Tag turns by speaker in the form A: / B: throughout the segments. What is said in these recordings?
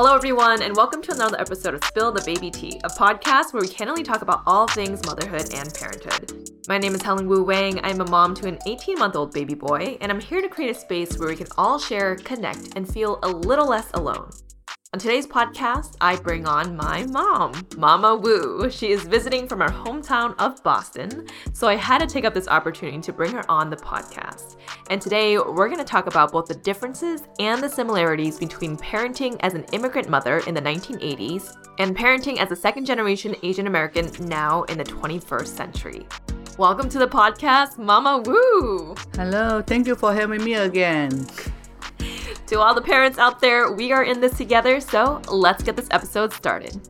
A: Hello, everyone, and welcome to another episode of Spill the Baby Tea, a podcast where we candidly talk about all things motherhood and parenthood. My name is Helen Wu Wang. I'm a mom to an 18 month old baby boy, and I'm here to create a space where we can all share, connect, and feel a little less alone. On today's podcast, I bring on my mom, Momma Wu. She is visiting from her hometown of Boston, so I had to take up this opportunity to bring her on the podcast. And today, we're going to talk about both the differences and the similarities between parenting as an immigrant mother in the 1980s and parenting as a second generation Asian American now in the 21st century. Welcome to the podcast, Momma Wu.
B: Hello, thank you for having me again.
A: To all the parents out there, we are in this together, so let's get this episode started.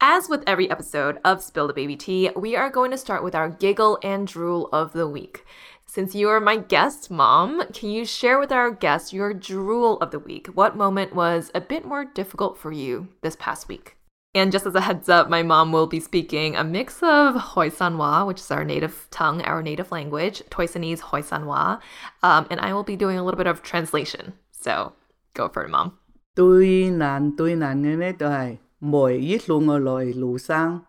A: As with every episode of Spill the Baby Tea, we are going to start with our giggle and drool of the week. Since you are my guest, Mom, can you share with our guests your drool of the week? What moment was a bit more difficult for you this past week? And just as a heads up, my mom will be speaking a mix of Hoi Sanwa, which is our native tongue, our native language, Toisanese Hoi Sanwa, um, and I will be doing a little bit of translation. So go for it, Mom.
B: 最难最难嘅呢，就系每一路我来路上，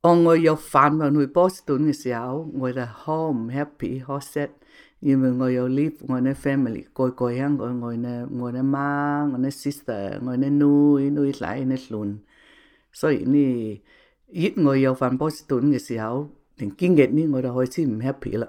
B: 当我有返返去波士顿嘅时候，我就好唔 happy，好 sad，因为我有 leave 我嘅 family，个个香港我嘅我嘅妈、我嘅 sister、我嘅女女仔嘅孙， 所以呢，一我有返波士顿嘅时候，连经历呢我就开始唔 happy 啦。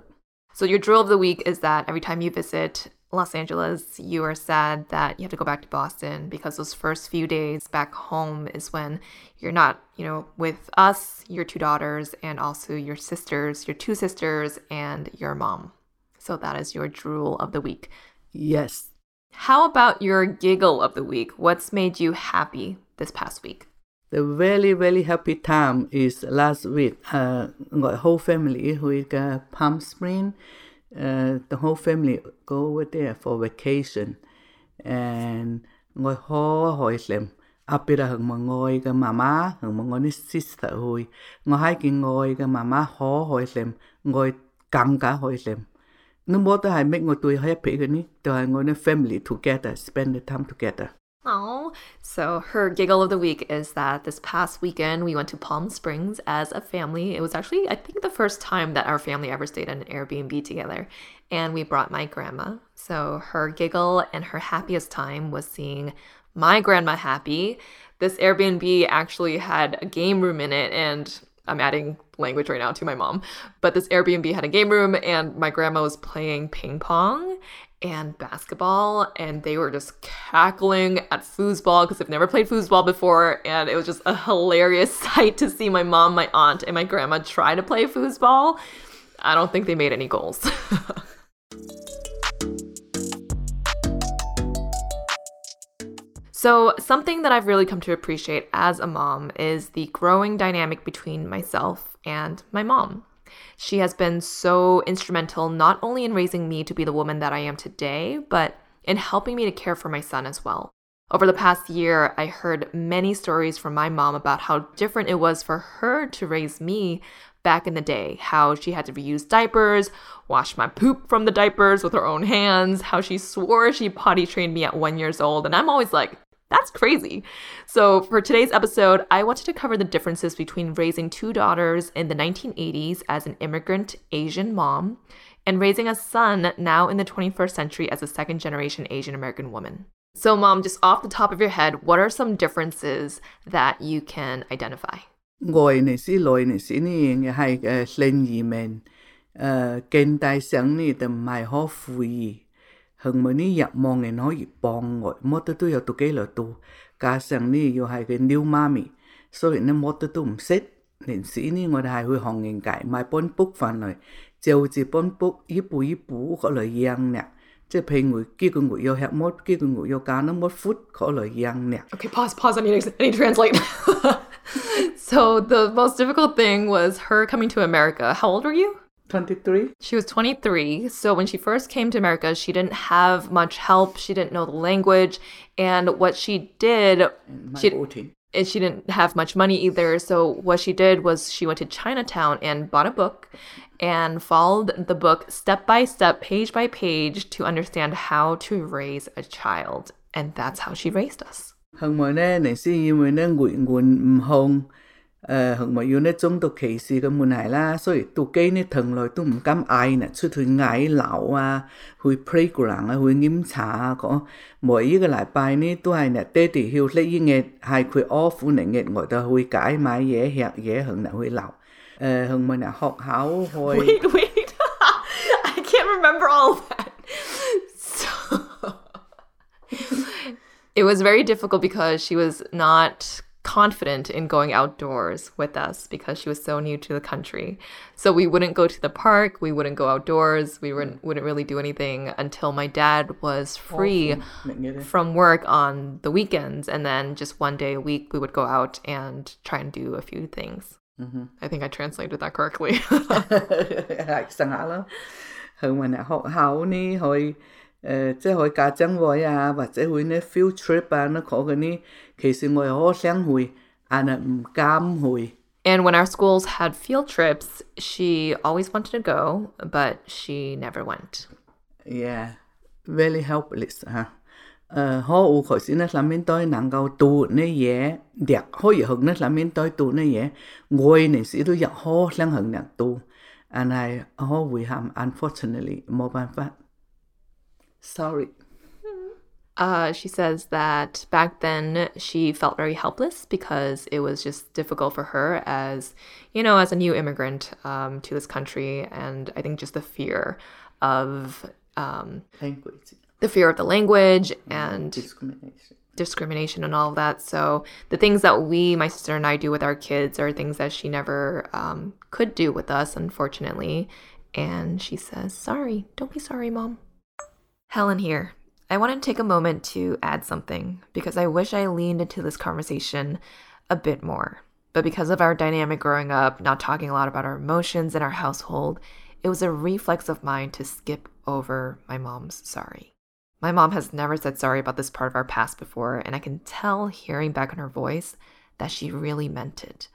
A: So your drill of the week is that every time you visit Los Angeles, you are sad that you have to go back to Boston because those first few days back home is when you're not, you know, with us, your two daughters, and also your sisters, your two sisters, and your mom. So that is your drool of the week.
B: Yes.
A: How about your giggle of the week? What's made you happy this past week?
B: The very, very happy time is last week. Uh, my whole family with uh, Palm Spring. Uh, the whole family go over there for vacation. And ngồi ho hỏi xem. Là hừng mà ngồi cái mama, hừng mà ngồi sister hồi. Ngồi hai cái ngồi cái mama ho xem. Ngồi căng cả. Nó bố tôi hay make ngồi tôi happy cái ní. Ní family together, spend the time together.
A: Oh, so her giggle of the week is that this past weekend we went to Palm Springs as a family. It was actually, I think, the first time that our family ever stayed in an Airbnb together. And we brought my grandma. So her giggle and her happiest time was seeing my grandma happy. This Airbnb actually had a game room in it, and I'm adding language right now to my mom. But this Airbnb had a game room, and my grandma was playing ping pong and basketball, and they were just cackling at foosball because they've never played foosball before, and it was just a hilarious sight to see my mom, my aunt, and my grandma try to play foosball. I don't think they made any goals. So, something that I've really come to appreciate as a mom is the growing dynamic between myself and my mom. She has been so instrumental not only in raising me to be the woman that I am today, but in helping me to care for my son as well. Over the past year, I heard many stories from my mom about how different it was for her to raise me back in the day. How she had to reuse diapers, wash my poop from the diapers with her own hands, how she swore she potty trained me at one years old. And I'm always like, that's crazy. So, for today's episode, I wanted to cover the differences between raising two daughters in the 1980s as an immigrant Asian mom and raising a son now in the 21st century as a second generation Asian American woman. So, mom, just off the top of your head, what are some differences that you can identify?
B: hưng mới ní yạc mong nghe nói gì bong ngồi mất tới tôi tu kế là tu cả sáng ní yêu hai cái điêu ma mi so hiện nên mất tới tôi không xếp. Nên sĩ ní ngồi hai hơi hòng ngành cải mai bón bốc phản rồi chiều chỉ bón bốc ý bù ý bù có lời giang nè. Chứ phải người kia cái người yêu hẹn mất kia cái người yêu cá nó mất phút có lời giang nè.
A: Okay pause pause I need to, I need to translate. So the most difficult thing was her coming to America. How old were you?
B: 23
A: She was 23. So when she first came to America, she didn't have much help. She didn't know the language. And what she did,
B: my
A: she,
B: 14.
A: and she didn't have much money either. So what she did was she went to Chinatown and bought a book and followed the book step by step, page by page to understand how to raise a child. And that's how she raised us.
B: 后咪咧，你先因为咧语言唔通， Ờ, hằng mà yêu nè chúng tôi kỳ cái môn này là so tôi cái nè thường rồi tôi không cảm ai nè chứ tôi ngại lão à hồi pre của làng à hồi nghiêm trả có mỗi cái lại bài nè tôi hay nè, tê thì hiểu lấy như nghe hai khuyên off nè nghe ngồi ta hồi cái mà dễ hẹn dễ hơn nè hồi lão ờ, hằng mà nè học hảo hồi
A: wait wait. I can't remember all of that. So, it was very difficult because she was not confident in going outdoors with us because she was so new to the country. So we wouldn't go to the park, we wouldn't go outdoors, we wouldn't wouldn't really do anything until my dad was free from work on the weekends and then just one day a week we would go out and try and do a few things. I think I translated that correctly.
B: 系上下咯，去问下学校呢，去诶即系去家长会啊，或者去呢 field trip 啊，呢嗰个呢，其实我又好想去，但系唔敢去。
A: And when our schools had field trips, she always wanted to go, but she never went.
B: Yeah, very helpless 吓。诶，可有佢先呢，上面对能够读呢嘢，略可以学呢上面对读呢嘢，我呢时都亦好想学呢读，但系好遗憾，unfortunately 冇办法。
A: Sorry。Uh, she says that back then she felt very helpless because it was just difficult for her as, you know, as a new immigrant um, to this country. And I think just the fear of um,
B: language
A: the fear of the language and
B: discrimination.
A: discrimination and all of that. So the things that we, my sister and I, do with our kids are things that she never um, could do with us, unfortunately. And she says, "Sorry, don't be sorry, mom." Helen here. I want to take a moment to add something because I wish I leaned into this conversation a bit more. But because of our dynamic growing up, not talking a lot about our emotions in our household, it was a reflex of mine to skip over my mom's sorry. My mom has never said sorry about this part of our past before, and I can tell hearing back in her voice that she really meant it.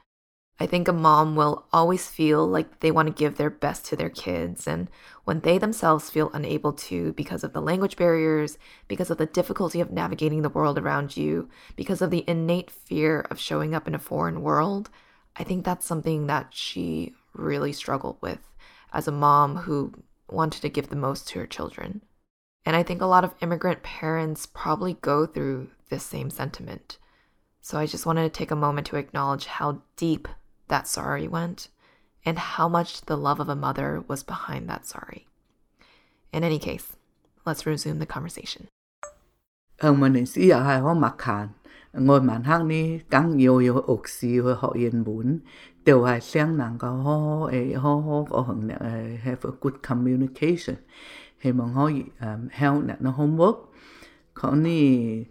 A: I think a mom will always feel like they want to give their best to their kids, and when they themselves feel unable to because of the language barriers, because of the difficulty of navigating the world around you, because of the innate fear of showing up in a foreign world, I think that's something that she really struggled with as a mom who wanted to give the most to her children. And I think a lot of immigrant parents probably go through this same sentiment. So I just wanted to take a moment to acknowledge how deep that sorry went and how much the love of a mother was behind that sorry. In any case, let's resume the conversation.
B: Ông mình nên sĩ hai họ mặc khăn, ngồi màn hàng ni càng nhiều nhiều ốc sĩ với họ yên bốn, đều hai sáng nàng có họ ấy họ họ có hằng have a good communication, hay mong họ um, help nó homework, còn ni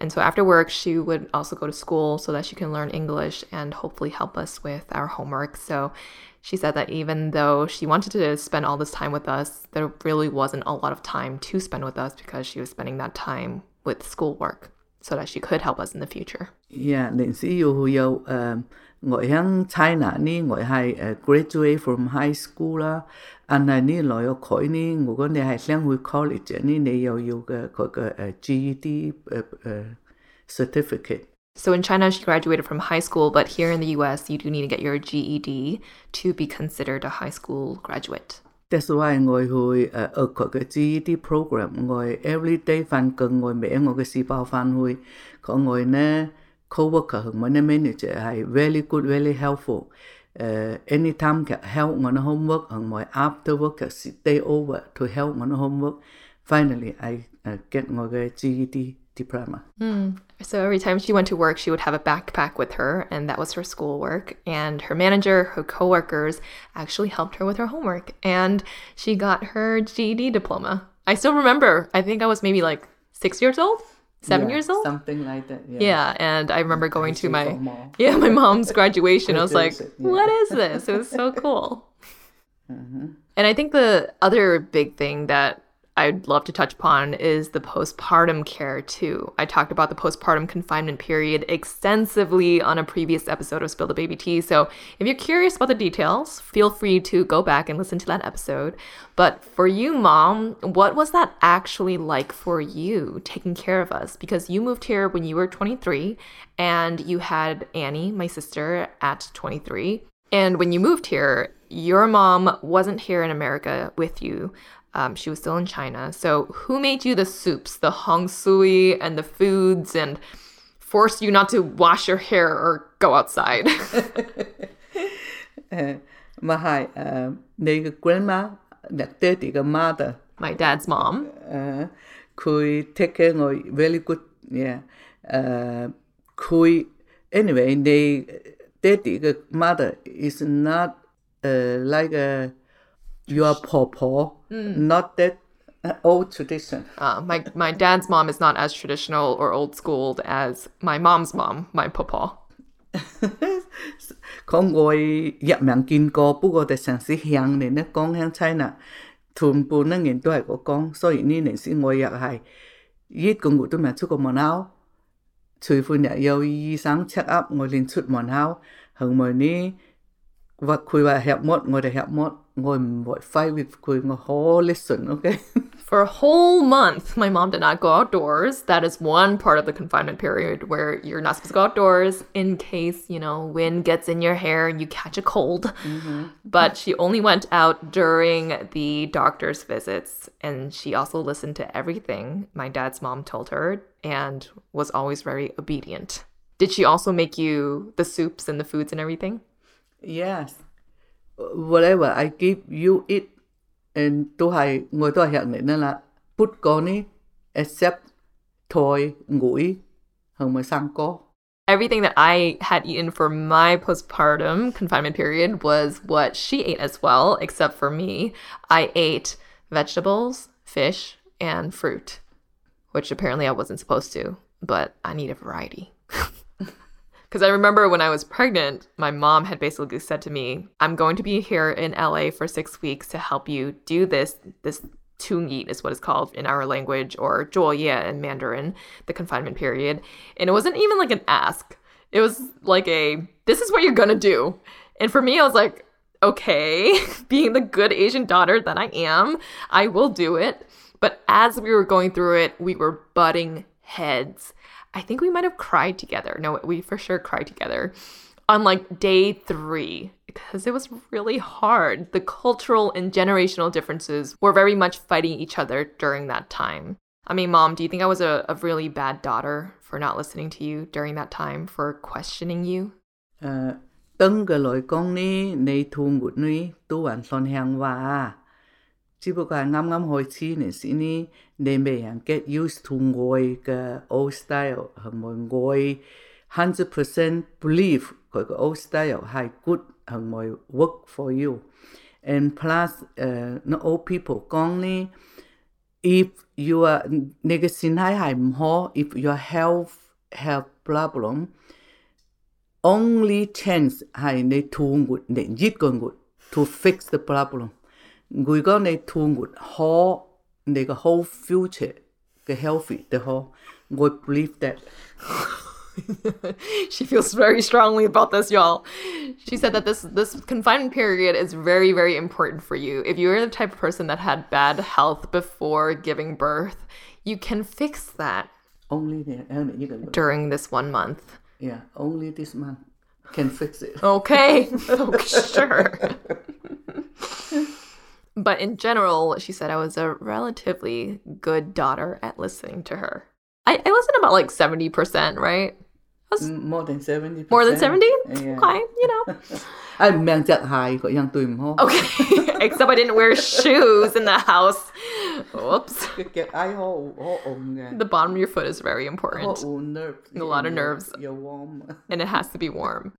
A: And so after work, she would also go to school so that she can learn English and hopefully help us with our homework. So she said that even though she wanted to spend all this time with us, there really wasn't a lot of time to spend with us because she was spending that time with schoolwork so that she could help us in the future.
B: Yeah, 连时要有诶， ngồi hàng China ni ngồi hai uh, graduate from high school la anh này ni lo yo khoi ni ngủ con này hai sang hồi college ni này yo yo cái cái ờ, GED uh, ờ, uh, certificate
A: So in China, she graduated from high school, but here in the U.S., you do need to get your GED to be considered a high school graduate.
B: That's why ngồi hồi ở có cái GED program ngồi every day cần ngồi mẹ ngồi cái sĩ bao fan hồi có co-worker hoặc my manager hay very good very helpful. Uh, anytime can help on homework and my after work can stay over to help on homework. Finally i uh, get my ged diploma. Mm.
A: so every time she went to work she would have a backpack with her and that was her schoolwork. And her manager her co-workers, actually helped her with her homework and she got her ged diploma. I still remember. I think i was maybe like six years old seven
B: Yeah,
A: years old.
B: Something like that. Yeah.
A: Yeah, and I remember going to my yeah my mom's graduation. I was like,
B: yeah.
A: "What is this?" It was so cool.
B: Mm-hmm.
A: And I think the other big thing that I'd love to touch upon is the postpartum care too. I talked about the postpartum confinement period extensively on a previous episode of Spill the Baby Tea. So if you're curious about the details, feel free to go back and listen to that episode. But for you, mom, what was that actually like for you taking care of us? Because you moved here when you were 23 and you had Annie, my sister, at 23. And when you moved here, your mom wasn't here in America with you. Um, she was still in China. So, who made you the soups, the hong sui, and the foods, and forced you not to wash your hair or go outside?
B: uh, my uh, grandma, mother.
A: My dad's mom.
B: Uh, take care very good. Yeah. Uh, anyway, the daddy, the mother is not uh, like a your popo, mm. not that uh, old tradition.
A: Uh, my my dad's mom is not as traditional or old schooled as my mom's mom, my papa.
B: Con người nhập mạng kinh cô, bố cô để sản xuất hàng này nó con hàng China, thun bố nó nghiên tuổi của con, so với nên nên sinh người nhập hay, ít công cụ tôi mà chút có món áo, trừ phu nhà yêu y sáng check up ngồi lên chút món áo, hơn mà ní và khui và hẹp một ngồi để hẹp một I'm what five weeks going a whole lesson, okay?
A: For a whole month, my mom did not go outdoors. That is one part of the confinement period where you're not supposed to go outdoors in case, you know, wind gets in your hair and you catch a cold. Mm-hmm. But she only went out during the doctor's visits. And she also listened to everything my dad's mom told her and was always very obedient. Did she also make you the soups and the foods and everything?
B: Yes whatever I give you it and tôi hay người tôi hiện này nên là put coni except toy ngủi hơn mà sang có
A: Everything that I had eaten for my postpartum confinement period was what she ate as well, except for me. I ate vegetables, fish, and fruit, which apparently I wasn't supposed to, but I need a variety. Because I remember when I was pregnant, my mom had basically said to me, I'm going to be here in LA for six weeks to help you do this, this tung eat is what it's called in our language, or 坐月 in Mandarin, the confinement period. And it wasn't even like an ask. It was like a, this is what you're gonna do. And for me, I was like, okay, being the good Asian daughter that I am, I will do it. But as we were going through it, we were butting heads. I think we might have cried together. No, we for sure cried together on like day three because it was really hard. The cultural and generational differences were very much fighting each other during that time. I mean, mom, do you think I was a, a really bad daughter for not listening to you during that time, for questioning you?
B: Uh, nên me yang get used to ngồi cái old style hằng mọi ngồi 100% believe cái cái old style hay good hằng mọi work for you. And plus uh, no old people con ni if you are nega sin hai hay mho if your health have problem only chance hai nè thung gut nè jit con gut to fix the problem. Người go nè thung gut ho the whole future the healthy. The whole believe that.
A: she feels very strongly about this, y'all. She said that this this confinement period is very very important for you. If you're the type of person that had bad health before giving birth, you can fix that.
B: Only the you can
A: during this one month.
B: Yeah, only this month can fix it.
A: Okay, oh, sure. But in general, she said I was a relatively good daughter at listening to her. I, I listened about like 70%, right?
B: Mm, more than 70%.
A: More than 70?
B: Yeah.
A: You know.
B: I meant that high, but young tui mo.
A: Okay, except I didn't wear shoes in the house. Whoops. the bottom of your foot is very important. A lot of nerves.
B: You're warm.
A: And it has to be warm.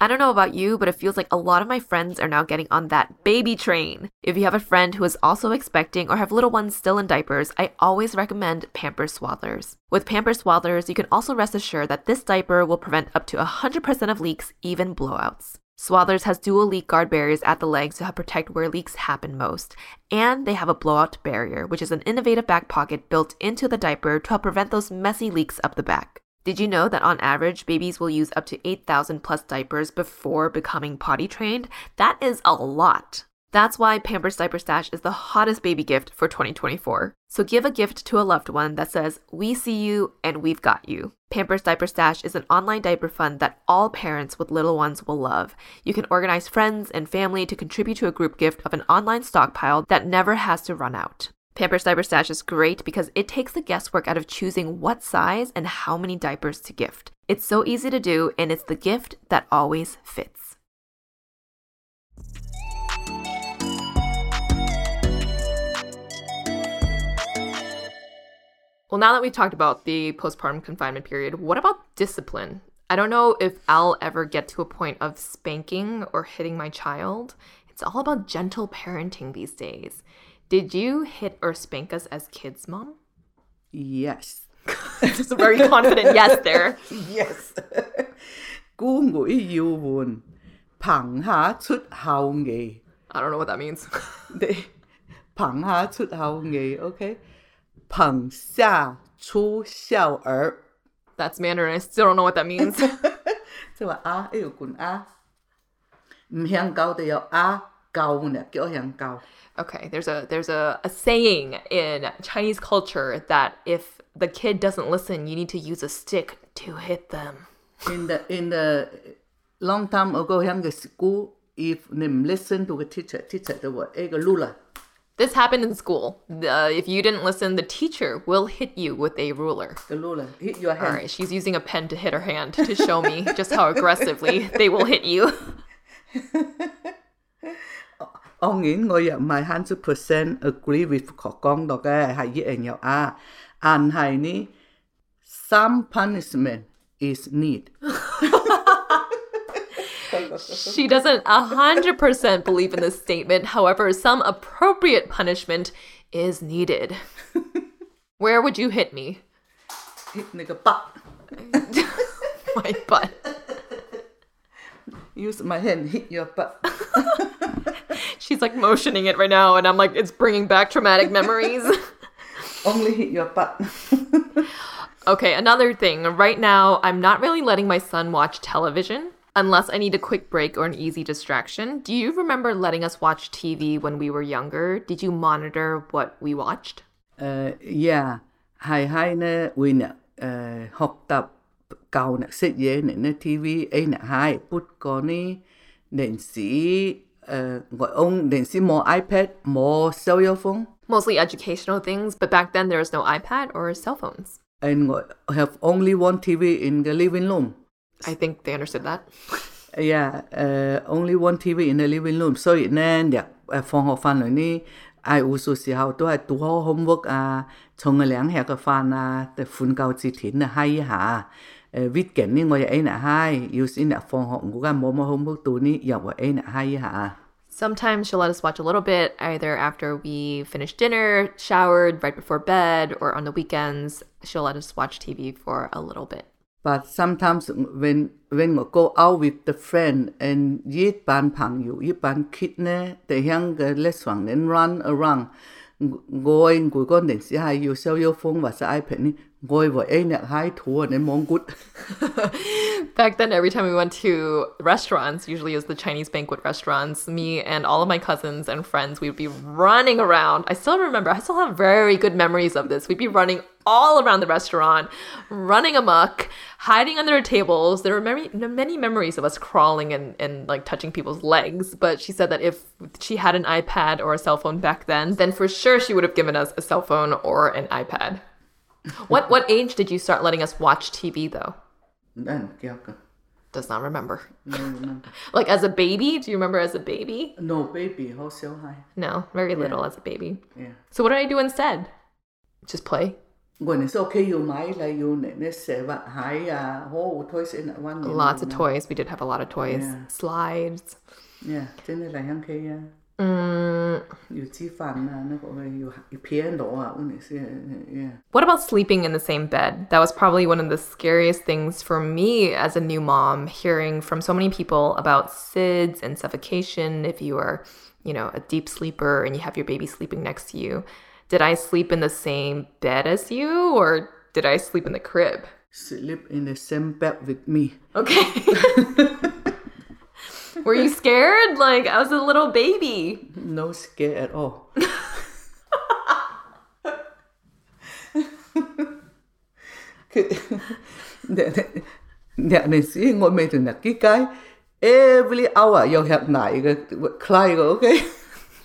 A: I don't know about you, but it feels like a lot of my friends are now getting on that baby train. If you have a friend who is also expecting or have little ones still in diapers, I always recommend Pampers Swaddlers. With Pampers Swaddlers, you can also rest assured that this diaper will prevent up to 100% of leaks, even blowouts. Swaddlers has dual leak guard barriers at the legs to help protect where leaks happen most. And they have a blowout barrier, which is an innovative back pocket built into the diaper to help prevent those messy leaks up the back. Did you know that on average, babies will use up to 8,000 plus diapers before becoming potty trained? That is a lot. That's why Pampers Diaper Stash is the hottest baby gift for 2024. So give a gift to a loved one that says, We see you and we've got you. Pampers Diaper Stash is an online diaper fund that all parents with little ones will love. You can organize friends and family to contribute to a group gift of an online stockpile that never has to run out. Pampers Diaper Stash is great because it takes the guesswork out of choosing what size and how many diapers to gift. It's so easy to do, and it's the gift that always fits. Well, now that we've talked about the postpartum confinement period, what about discipline? I don't know if I'll ever get to a point of spanking or hitting my child. It's all about gentle parenting these days. Did you hit or spank us as kids, mom?
B: Yes.
A: Just a very confident yes there.
B: Yes. Cô ngồi yêu buồn.
A: I don't know what that means.
B: phẳng hạ chút okay? Phẳng xa er.
A: That's Mandarin. I still don't know what that means.
B: Tức là A, yêu quần A. Hàng cao thì.
A: Okay, there's a there's a, a saying in Chinese culture that if the kid doesn't listen, you need to use a stick to hit them.
B: In the in the long time ago, younger school, if them listen to the teacher, teacher the word ruler.
A: This happened in school. Uh, if you didn't listen, the teacher will hit you with a ruler.
B: The ruler. Hit your hand.
A: All right, she's using a pen to hit her hand to show me just how aggressively they will hit you.
B: Ông in ngồi my 100% agree with khó con đó cái hay gì anh some punishment is need.
A: she doesn't 100% believe in this statement. However, some appropriate punishment is needed. Where would you hit me?
B: Hit my the butt.
A: my butt.
B: Use my hand, hit your butt.
A: She's like motioning it right now, and I'm like, it's bringing back traumatic memories.
B: Only hit your butt.
A: okay, another thing. Right now, I'm not really letting my son watch television unless I need a quick break or an easy distraction. Do you remember letting us watch TV when we were younger? Did you monitor what we watched?
B: Uh, yeah, Hi, hi. nè, we nè, học tập cầu nè, sit ye nè, TV, a nè hi put có nè, sĩ uh, ông đến si more iPad, more cellular phone.
A: Mostly educational things, but back then there was no iPad or cell phones.
B: And gọi, have only one TV in the living room.
A: I think they understood that.
B: yeah, uh, only one TV in the living room. So nên đẹp à, phòng học phan rồi ni ai u số sĩ hậu tôi tu ho homework à, trong cái lãng hè cái phan à, để phun cao chỉ thiến là hay hả vít kén ni ngồi ấy nè hai use in nè phong họng của cái mồm hôm bước tu ni giờ của ấy nè hai hả
A: Sometimes she'll let us watch a little bit, either after we finish dinner, showered, right before bed, or on the weekends. She'll let us watch TV for a little bit.
B: But sometimes when when we go out with the friend and yết ban phang yu yết ban kid ne, they hang the less one then run around. Going, we go and see how you sell your phone, what's iPad. 呢，ngồi với ấy nè hai thua nên mong good
A: Back then, every time we went to restaurants, usually it was the Chinese banquet restaurants, me and all of my cousins and friends, we'd be running around. I still remember, I still have very good memories of this. We'd be running all around the restaurant, running amok, hiding under tables. There were many, many memories of us crawling and, and like touching people's legs. But she said that if she had an iPad or a cell phone back then, then for sure she would have given us a cell phone or an iPad. What what age did you start letting us watch TV though?
B: Then, yeah.
A: Does not remember. like as a baby, do you remember as a baby?
B: no baby how siêu hay
A: No, very little as a baby.
B: yeah
A: So what did I do instead? Just play.
B: ngồi này sau khi yêu máy là yêu này nó sẽ vặt hái à hô thôi sẽ lại quan
A: Lots of toys. We did have a lot of toys.
B: Yeah.
A: Slides.
B: yeah cho nên là hàng khi à
A: Mm,
B: yêu chi phản à nó gọi là yêu yêu phiền đó à u này sẽ yeah
A: What about sleeping in the same bed? That was probably one of the scariest things for me as a new mom, hearing from so many people about SIDS and suffocation if you are, you know, a deep sleeper and you have your baby sleeping next to you. Did I sleep in the same bed as you or did I sleep in the crib?
B: sleep in the same bed with me
A: Okay. Were you scared? Like I was a little baby.
B: no scare at all Cái- nè nè nè này sĩ ngồi mê từ nè cái cái every hour you have cái cry okay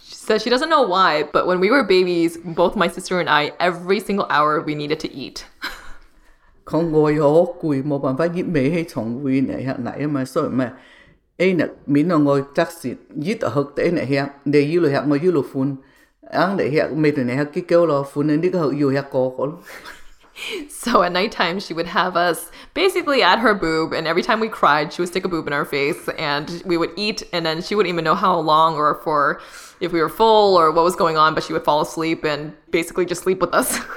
A: She said she doesn't know why, but when we were babies, both my sister and I, every single hour we needed to eat.
B: không ngồi hổ quỳ một bàn phát giết mẹ hay chồng quỳ này hạt này mà sao mà ấy nè mình nó ngồi chắc xịt giết ở hực tế này hạt để yêu lời hạt ngồi yêu lời phun. Ăn để hạt mẹ từ này hạt cái kêu lo nên đi cái hực yêu hạt có có
A: So at nighttime, she would have us basically at her boob, and every time we cried, she would stick a boob in our face, and we would eat, and then she wouldn't even know how long or for if we were full or what was going on, but she would fall asleep and basically just sleep with us.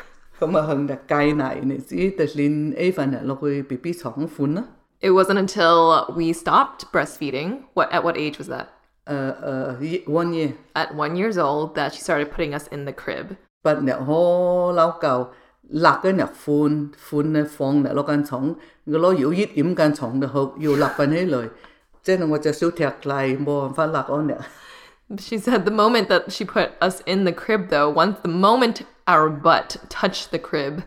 A: It wasn't until we stopped breastfeeding. What at what age was that?
B: Uh, uh, one year.
A: At one years old, that she started putting us in the crib.
B: But nè hô lao cầu lạc cái nè phun phun nè phong lo can chong người lo yếu yết im can chong nè hộp yếu lạc bên ấy lời. Thế nên mà จะ siêu thiệt lại mò phá lạc on nè.
A: She said the moment that she put us in the crib, though, once the moment our butt touched the crib,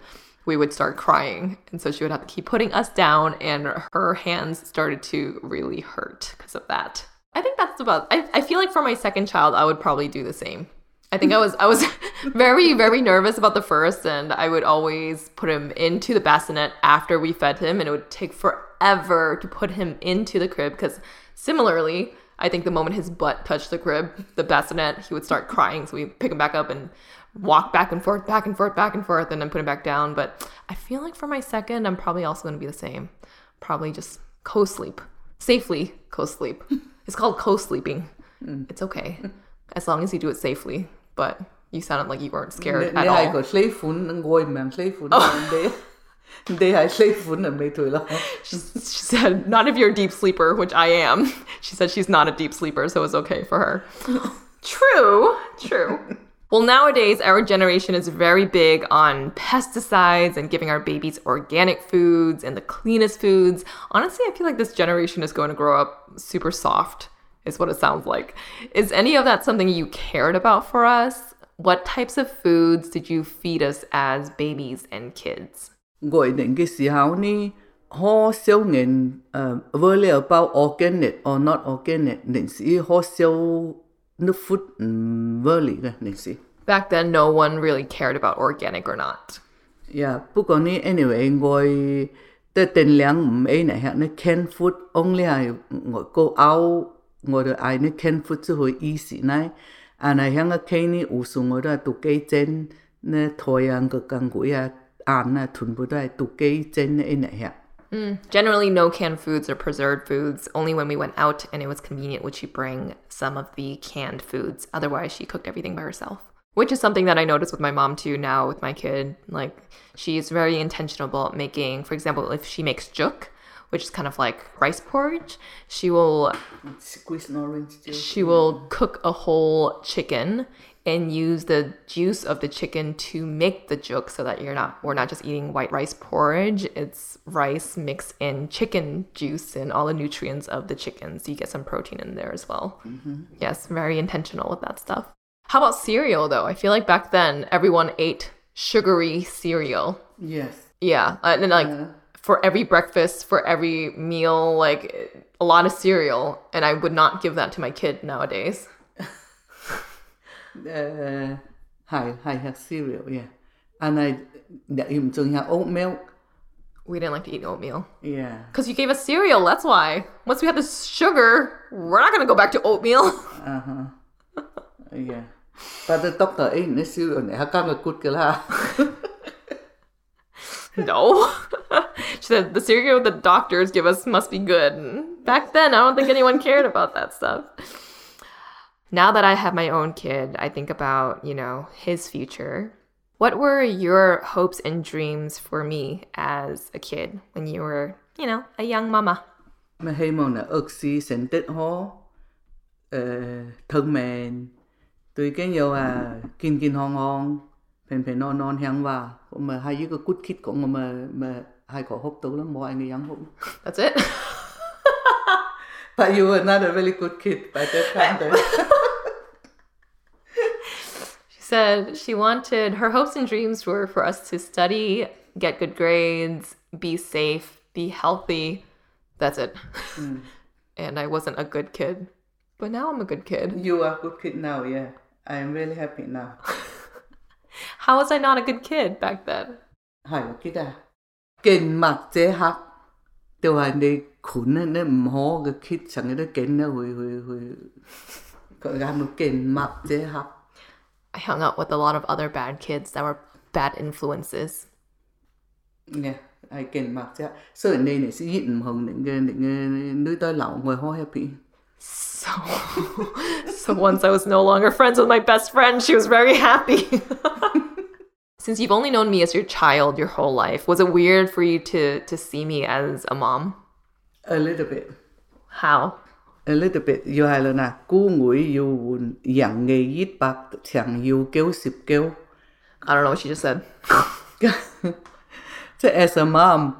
A: we would start crying. And so she would have to keep putting us down, and her hands started to really hurt because of that. I think that's about I, I feel like for my second child I would probably do the same. I think I was I was very, very nervous about the first and I would always put him into the bassinet after we fed him and it would take forever to put him into the crib because similarly I think the moment his butt touched the crib, the bassinet, he would start crying. So we pick him back up and walk back and forth, back and forth, back and forth, and then put it back down. But I feel like for my second, I'm probably also going to be the same. Probably just co sleep, safely co sleep. it's called co sleeping. It's okay as long as you do it safely. But you sounded like you weren't scared at all.
B: có lấy phun ngồi mà lấy phun để để ai lấy phun là mấy tuổi lo
A: She said, not if you're a deep sleeper, which I am. She said she's not a deep sleeper, so it's okay for her. true, true. Well, nowadays, our generation is very big on pesticides and giving our babies organic foods and the cleanest foods. Honestly, I feel like this generation is going to grow up super soft, is what it sounds like. Is any of that something you cared about for us? What types of foods did you feed us as babies and kids?
B: ngồi đến cái时候呢，好少人诶 worry about organic or not organic，人是好少 no food 唔 worry 嘅人是。
A: Back then, no one really cared about organic or not.
B: Yeah，不过呢，anyway，我的定量唔系嚟系呢 can food only 系我 go out，我哋嗌呢 can food 就会 easy 呢，啊系响个 can 呢，有时我都系读几针呢台啊个钢骨啊，眼啊全部都系读几针呢嚟 Mm. 係。
A: Generally, no canned foods or preserved foods. Only when we went out and it was convenient would she bring some of the canned foods. Otherwise, she cooked everything by herself. Which is something that I notice with my mom too now with my kid. Like, she's very intentional about making, for example, if she makes juk, which is kind of like rice porridge, she will
B: Squeeze an orange juice.
A: she will cook a whole chicken and use the juice of the chicken to make the juk so that you're not we're not just eating white rice porridge. It's rice mixed in chicken juice and all the nutrients of the chicken. So you get some protein in there as well. Mm-hmm. Yes very intentional with that stuff. How about cereal though? I feel like back then everyone ate sugary cereal.
B: Yes.
A: yeah and then like for every breakfast for every meal like a lot of cereal and i would not give that to my kid nowadays
B: Uh, I, I have cereal, yeah. And I, I'm doing oat milk.
A: we didn't like to eat oatmeal
B: Yeah.
A: Because you gave us cereal, that's why. Once we had the sugar, we're not gonna go back to oatmeal. Uh huh.
B: Yeah. But the doctor ain't the cereal. How come it good girl?
A: no. she said the cereal the doctors give us must be good. And back then, I don't think anyone cared about that stuff. Now that I have my own kid, I think about, you know, his future. What were your hopes and dreams for me as a kid when you were, you know, a young mama?
B: Mà hy vọng là ước sĩ thành tích hó ờ, thân mền tụi cái nhiều à kinh kinh hong hong phèn phèn non non hang và mà hai cái cút kít của mà mà hai có hốc tấu lắm mọi người yang hốc
A: That's it.
B: but you were not a really good kid by that time
A: said she wanted her hopes and dreams were for us to study, get good grades, be safe, be healthy. That's it. Mm. and I wasn't a good kid, but now I'm a good kid.
B: You are a good kid now, yeah. I am really happy now.
A: How was I not a good kid back then?
B: Hi, là er er kid
A: I hung out with a lot of other bad kids that were bad influences.
B: Yeah. I can. Sợ happy.
A: So, so once I was no longer friends with my best friend, she was very happy. Since you've only known me as your child your whole life, was it weird for you to to see me as a mom?
B: A little bit.
A: How?
B: a little bit you hai là na cú ngụy you wun yang nghe yết bạc chẳng you kêu sip kêu
A: I don't know what she just said
B: so as a mom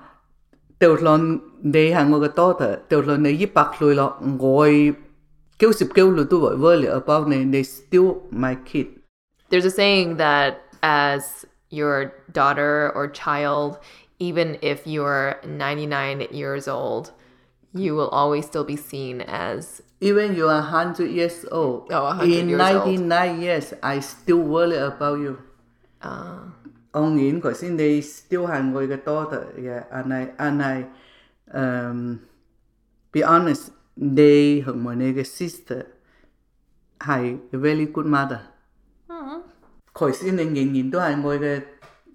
B: tiểu lon để hàng ngô cái to thở tiểu lon này yết bạc lùi lọ ngồi kêu sip kêu lùi tôi vội vơ lì about này they still my kid.
A: There's a saying that as your daughter or child even if you're 99 years old you will always still be seen as
B: Even you are hundred years old,
A: Oh, 100
B: in
A: years old.
B: ninety nine years, I still worry about you。当然，头先你 still 系我嘅 daughter 嘅，and I and I，嗯、be honest，你同埋你嘅 sister 系 very good mother。头先你仍然都系我嘅，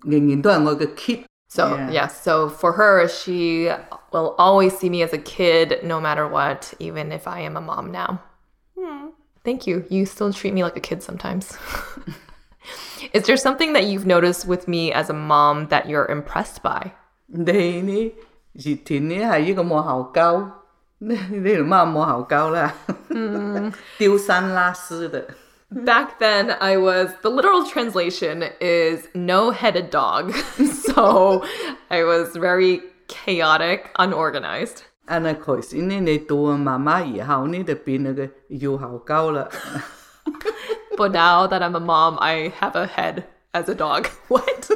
B: 仍然都系我嘅 kid。
A: So,
B: Yeah.
A: yeah. so for her, she will always see me as a kid no matter what, even if I am a mom now. Hmm. Thank you. You still treat me like a kid sometimes. Is there something that you've noticed with me as a mom that you're impressed by?
B: 你呢？以前呢系一个冇效胶，呢呢条妈冇效胶啦，丢三拉丝的。 Mm-hmm.
A: back then I was the literal translation is no headed dog. so I was very chaotic, unorganized.
B: And of course, in the door, mama, you how need to be you how go.
A: But now that I'm a mom, I have a head as a dog. What?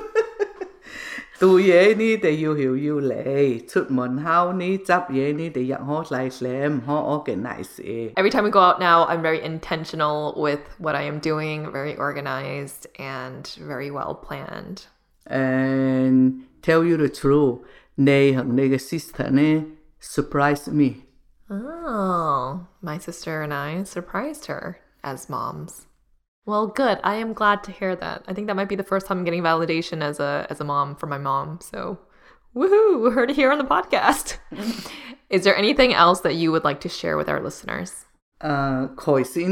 B: 做嘢呢，就要晓要嚟，出门口呢，执嘢呢，就入好细写，唔好 organize。
A: Every time we go out now, I'm very intentional with what I am doing, very organized and very well planned.
B: And tell you the truth，你同你嘅 sister 呢，surprise me。
A: Oh, my sister and I surprised her as moms. Well, good. I am glad to hear that. I think that might be the first time I'm getting validation as a as a mom from my mom. So, woohoo! Heard it here on the podcast. Is there anything else that you would like to share with our listeners?
B: khởi sĩ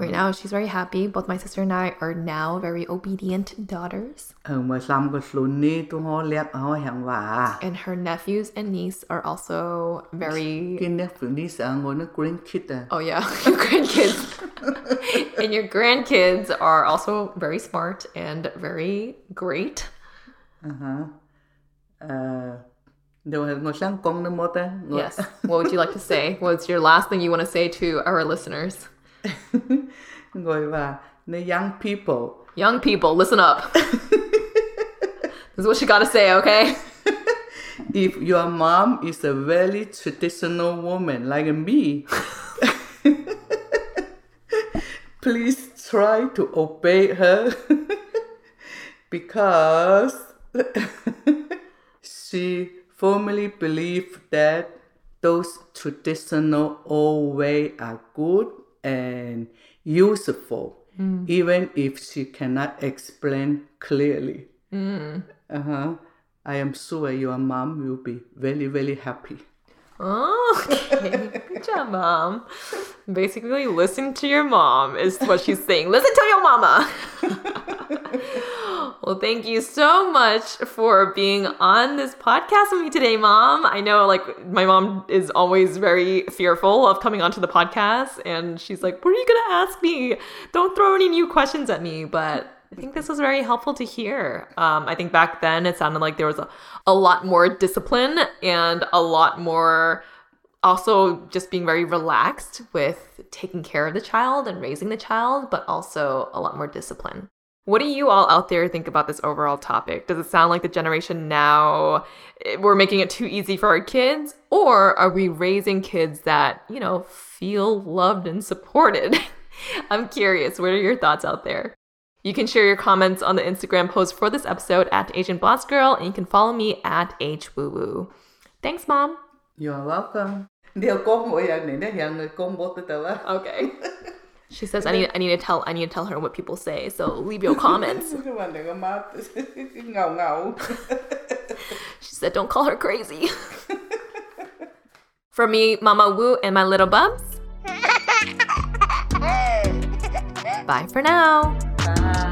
A: right now she's very happy. Both my sister and I are now very obedient daughters.
B: Ừ mà sam cái luôn ni tôi
A: and her nephews and niece are also very
B: cái nephew niece à ngồi nó grandkid à.
A: Oh yeah. Grandkids. And your grandkids are also very smart and very great.
B: Uh huh uh
A: yes. What would you like to say? What's your last thing you want to say to our listeners?
B: The young people.
A: Young people, listen up. this is what you got to say, okay?
B: if your mom is a very traditional woman like me, please try to obey her because she firmly believe that those traditional old ways are good and useful, even if she cannot explain clearly. Uh-huh. I am sure your mom will be very, very happy.
A: Oh, okay. Good job, mom. Basically, listen to your mom is what she's saying. Listen to your mama. well, thank you so much for being on this podcast with me today, mom. I know, like, my mom is always very fearful of coming onto the podcast, and she's like, What are you gonna ask me? Don't throw any new questions at me. But I think this was very helpful to hear. Um, I think back then it sounded like there was a, a lot more discipline and a lot more also just being very relaxed with taking care of the child and raising the child, but also a lot more discipline. What do you all out there think about this overall topic? Does it sound like the generation now eh, we're making it too easy for our kids or are we raising kids that, you know, feel loved and supported? I'm curious, what are your thoughts out there? You can share your comments on the Instagram post for this episode at Asian Boss Girl, and you can follow me at HWooWoo. Thanks, Mom.
B: You are welcome. Điều con mỗi lần này nó hiện người con bố tôi tao á.
A: Okay. She says I need I need to tell I need to tell her what people say, so leave your comments.
B: Cái bạn đừng có má ngầu ngầu.
A: She said don't call her crazy. For me, Momma Wu and my little bubs. Bye for now.
B: Bye.